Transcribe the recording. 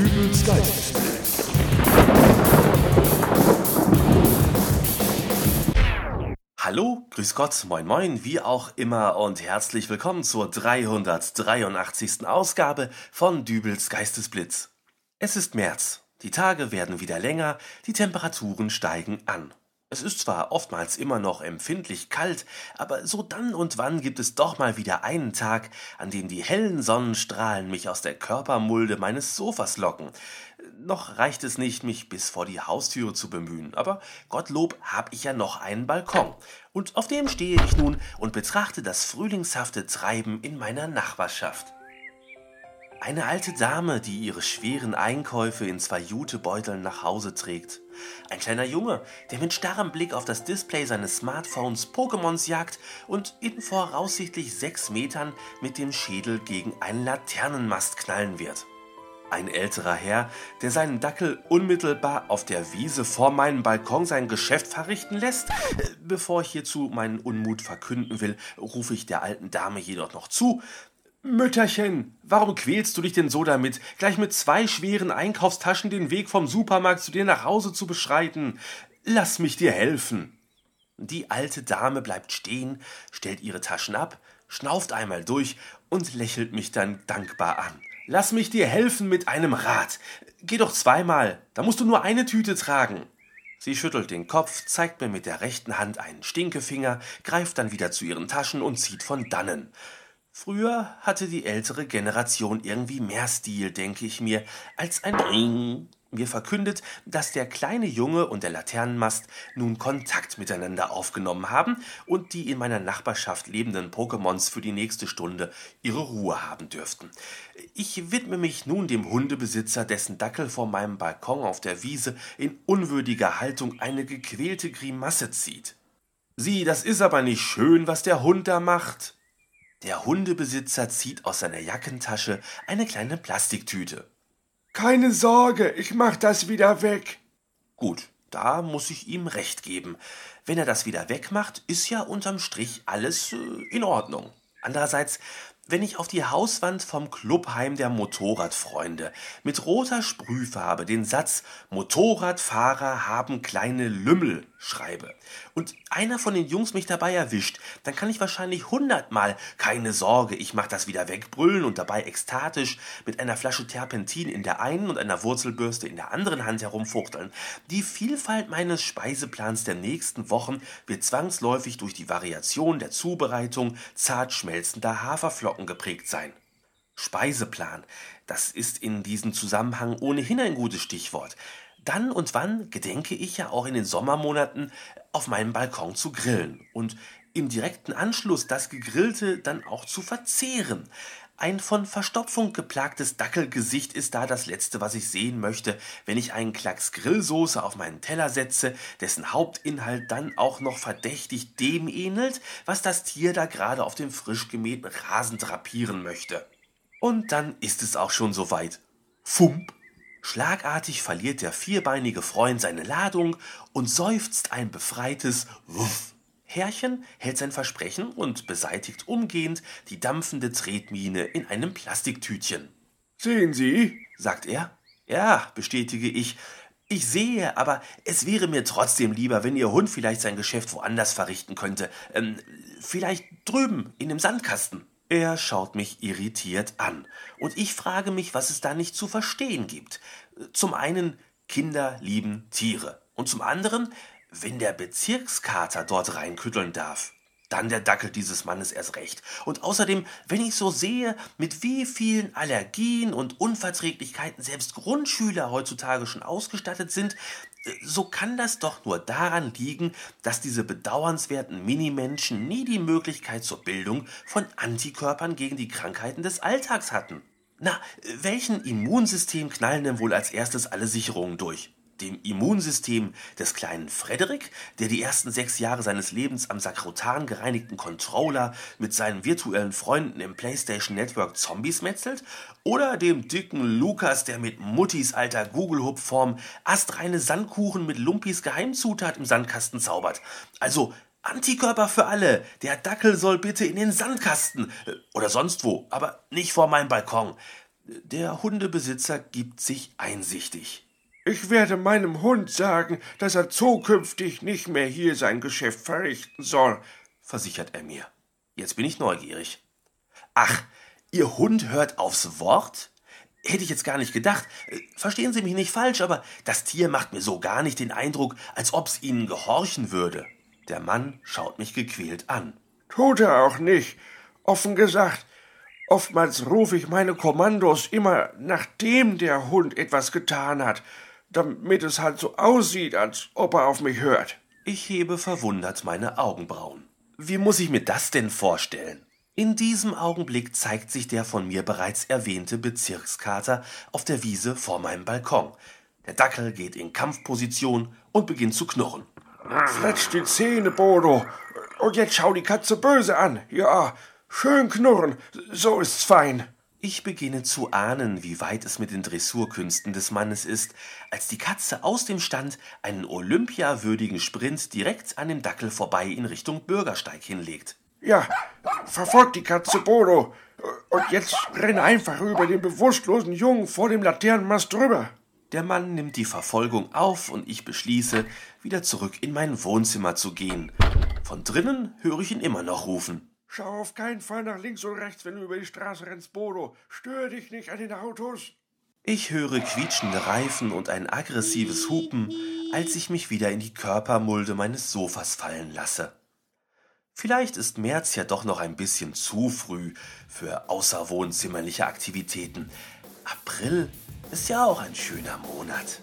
Dübels Geistesblitz. Hallo, grüß Gott, moin moin, wie auch immer und herzlich willkommen zur 383. Ausgabe von Dübels Geistesblitz. Es ist März, die Tage werden wieder länger, die Temperaturen steigen an. Es ist zwar oftmals immer noch empfindlich kalt, aber so dann und wann gibt es doch mal wieder einen Tag, an dem die hellen Sonnenstrahlen mich aus der Körpermulde meines Sofas locken. Noch reicht es nicht, mich bis vor die Haustüre zu bemühen, aber Gottlob hab ich ja noch einen Balkon. Und auf dem stehe ich nun und betrachte das frühlingshafte Treiben in meiner Nachbarschaft. Eine alte Dame, die ihre schweren Einkäufe in zwei Jutebeuteln nach Hause trägt. Ein kleiner Junge, der mit starrem Blick auf das Display seines Smartphones Pokémons jagt und in voraussichtlich sechs Metern mit dem Schädel gegen einen Laternenmast knallen wird. Ein älterer Herr, der seinen Dackel unmittelbar auf der Wiese vor meinem Balkon sein Geschäft verrichten lässt. Bevor ich hierzu meinen Unmut verkünden will, rufe ich der alten Dame jedoch noch zu, Mütterchen, warum quälst du dich denn so damit, gleich mit zwei schweren Einkaufstaschen den Weg vom Supermarkt zu dir nach Hause zu beschreiten? Lass mich dir helfen. Die alte Dame bleibt stehen, stellt ihre Taschen ab, schnauft einmal durch und lächelt mich dann dankbar an. Lass mich dir helfen mit einem Rad. Geh doch zweimal, da musst du nur eine Tüte tragen. Sie schüttelt den Kopf, zeigt mir mit der rechten Hand einen Stinkefinger, greift dann wieder zu ihren Taschen und zieht von dannen. Früher hatte die ältere Generation irgendwie mehr Stil, denke ich mir, als ein Ring mir verkündet, dass der kleine Junge und der Laternenmast nun Kontakt miteinander aufgenommen haben und die in meiner Nachbarschaft lebenden Pokémons für die nächste Stunde ihre Ruhe haben dürften. Ich widme mich nun dem Hundebesitzer, dessen Dackel vor meinem Balkon auf der Wiese in unwürdiger Haltung eine gequälte Grimasse zieht. Sieh, das ist aber nicht schön, was der Hund da macht. Der Hundebesitzer zieht aus seiner Jackentasche eine kleine Plastiktüte. Keine Sorge, ich mach das wieder weg. Gut, da muss ich ihm recht geben. Wenn er das wieder wegmacht, ist ja unterm Strich alles äh, in Ordnung. Andererseits wenn ich auf die Hauswand vom Clubheim der Motorradfreunde mit roter Sprühfarbe den Satz Motorradfahrer haben kleine Lümmel schreibe und einer von den Jungs mich dabei erwischt, dann kann ich wahrscheinlich hundertmal keine Sorge, ich mach das wieder wegbrüllen und dabei ekstatisch mit einer Flasche Terpentin in der einen und einer Wurzelbürste in der anderen Hand herumfuchteln. Die Vielfalt meines Speiseplans der nächsten Wochen wird zwangsläufig durch die Variation der Zubereitung zart schmelzender Haferflocken geprägt sein. Speiseplan, das ist in diesem Zusammenhang ohnehin ein gutes Stichwort. Dann und wann gedenke ich ja auch in den Sommermonaten auf meinem Balkon zu grillen und im direkten Anschluss das Gegrillte dann auch zu verzehren. Ein von Verstopfung geplagtes Dackelgesicht ist da das Letzte, was ich sehen möchte, wenn ich einen Klacks Grillsoße auf meinen Teller setze, dessen Hauptinhalt dann auch noch verdächtig dem ähnelt, was das Tier da gerade auf dem frisch gemähten Rasen drapieren möchte. Und dann ist es auch schon soweit. Fump! Schlagartig verliert der vierbeinige Freund seine Ladung und seufzt ein befreites Wuff. Herrchen hält sein Versprechen und beseitigt umgehend die dampfende Tretmine in einem Plastiktütchen. Sehen Sie, sagt er. Ja, bestätige ich. Ich sehe, aber es wäre mir trotzdem lieber, wenn Ihr Hund vielleicht sein Geschäft woanders verrichten könnte. Ähm, vielleicht drüben in dem Sandkasten. Er schaut mich irritiert an. Und ich frage mich, was es da nicht zu verstehen gibt. Zum einen, Kinder lieben Tiere. Und zum anderen, wenn der Bezirkskater dort reinkütteln darf, dann der Dackel dieses Mannes erst recht. Und außerdem, wenn ich so sehe, mit wie vielen Allergien und Unverträglichkeiten selbst Grundschüler heutzutage schon ausgestattet sind, so kann das doch nur daran liegen, dass diese bedauernswerten Minimenschen nie die Möglichkeit zur Bildung von Antikörpern gegen die Krankheiten des Alltags hatten. Na, welchen Immunsystem knallen denn wohl als erstes alle Sicherungen durch? Dem Immunsystem des kleinen Frederik, der die ersten sechs Jahre seines Lebens am Sakrotan gereinigten Controller mit seinen virtuellen Freunden im PlayStation Network Zombies metzelt, oder dem dicken Lukas, der mit Muttis alter Google-Hub-Form astreine Sandkuchen mit Lumpis Geheimzutat im Sandkasten zaubert. Also Antikörper für alle. Der Dackel soll bitte in den Sandkasten. Äh, oder sonst wo, aber nicht vor meinem Balkon. Der Hundebesitzer gibt sich einsichtig. Ich werde meinem Hund sagen, dass er zukünftig nicht mehr hier sein Geschäft verrichten soll, versichert er mir. Jetzt bin ich neugierig. Ach, Ihr Hund hört aufs Wort? Hätte ich jetzt gar nicht gedacht. Verstehen Sie mich nicht falsch, aber das Tier macht mir so gar nicht den Eindruck, als ob's Ihnen gehorchen würde. Der Mann schaut mich gequält an. Tut er auch nicht. Offen gesagt, oftmals rufe ich meine Kommandos immer, nachdem der Hund etwas getan hat, damit es halt so aussieht, als ob er auf mich hört. Ich hebe verwundert meine Augenbrauen. Wie muss ich mir das denn vorstellen? In diesem Augenblick zeigt sich der von mir bereits erwähnte Bezirkskater auf der Wiese vor meinem Balkon. Der Dackel geht in Kampfposition und beginnt zu knurren. Fletsch die Zähne, Bodo. Und jetzt schau die Katze böse an. Ja, schön knurren. So ist's fein. Ich beginne zu ahnen, wie weit es mit den Dressurkünsten des Mannes ist, als die Katze aus dem Stand einen olympiawürdigen Sprint direkt an dem Dackel vorbei in Richtung Bürgersteig hinlegt. Ja, verfolgt die Katze Bodo. Und jetzt renn einfach über den bewusstlosen Jungen vor dem Laternenmast drüber. Der Mann nimmt die Verfolgung auf und ich beschließe, wieder zurück in mein Wohnzimmer zu gehen. Von drinnen höre ich ihn immer noch rufen. Schau auf keinen Fall nach links und rechts, wenn du über die Straße rennst, Bodo. Stör dich nicht an den Autos. Ich höre quietschende Reifen und ein aggressives Hupen, als ich mich wieder in die Körpermulde meines Sofas fallen lasse. Vielleicht ist März ja doch noch ein bisschen zu früh für außerwohnzimmerliche Aktivitäten. April ist ja auch ein schöner Monat.